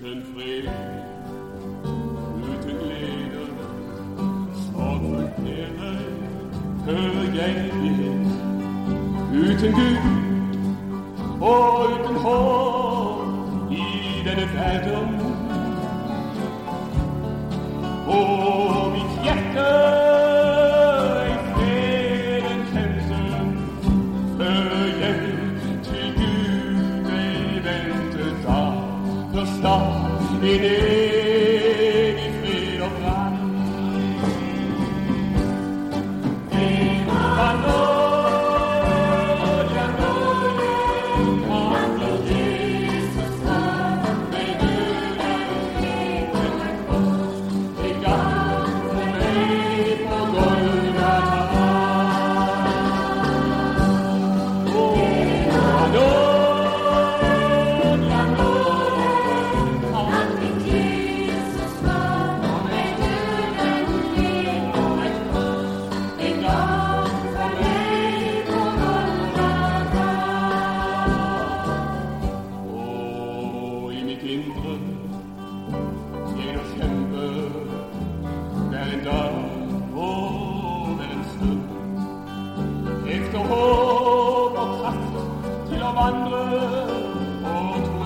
uten fred, uten glede, savnet jeg deg før jeg gikk. Uten Gud og uten håp i denne verden. Og mitt hjerte Amen. Efter håp the kraft til å vandre og tro.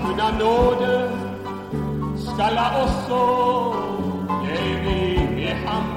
Hun av nåde skal la også jeg bli ham.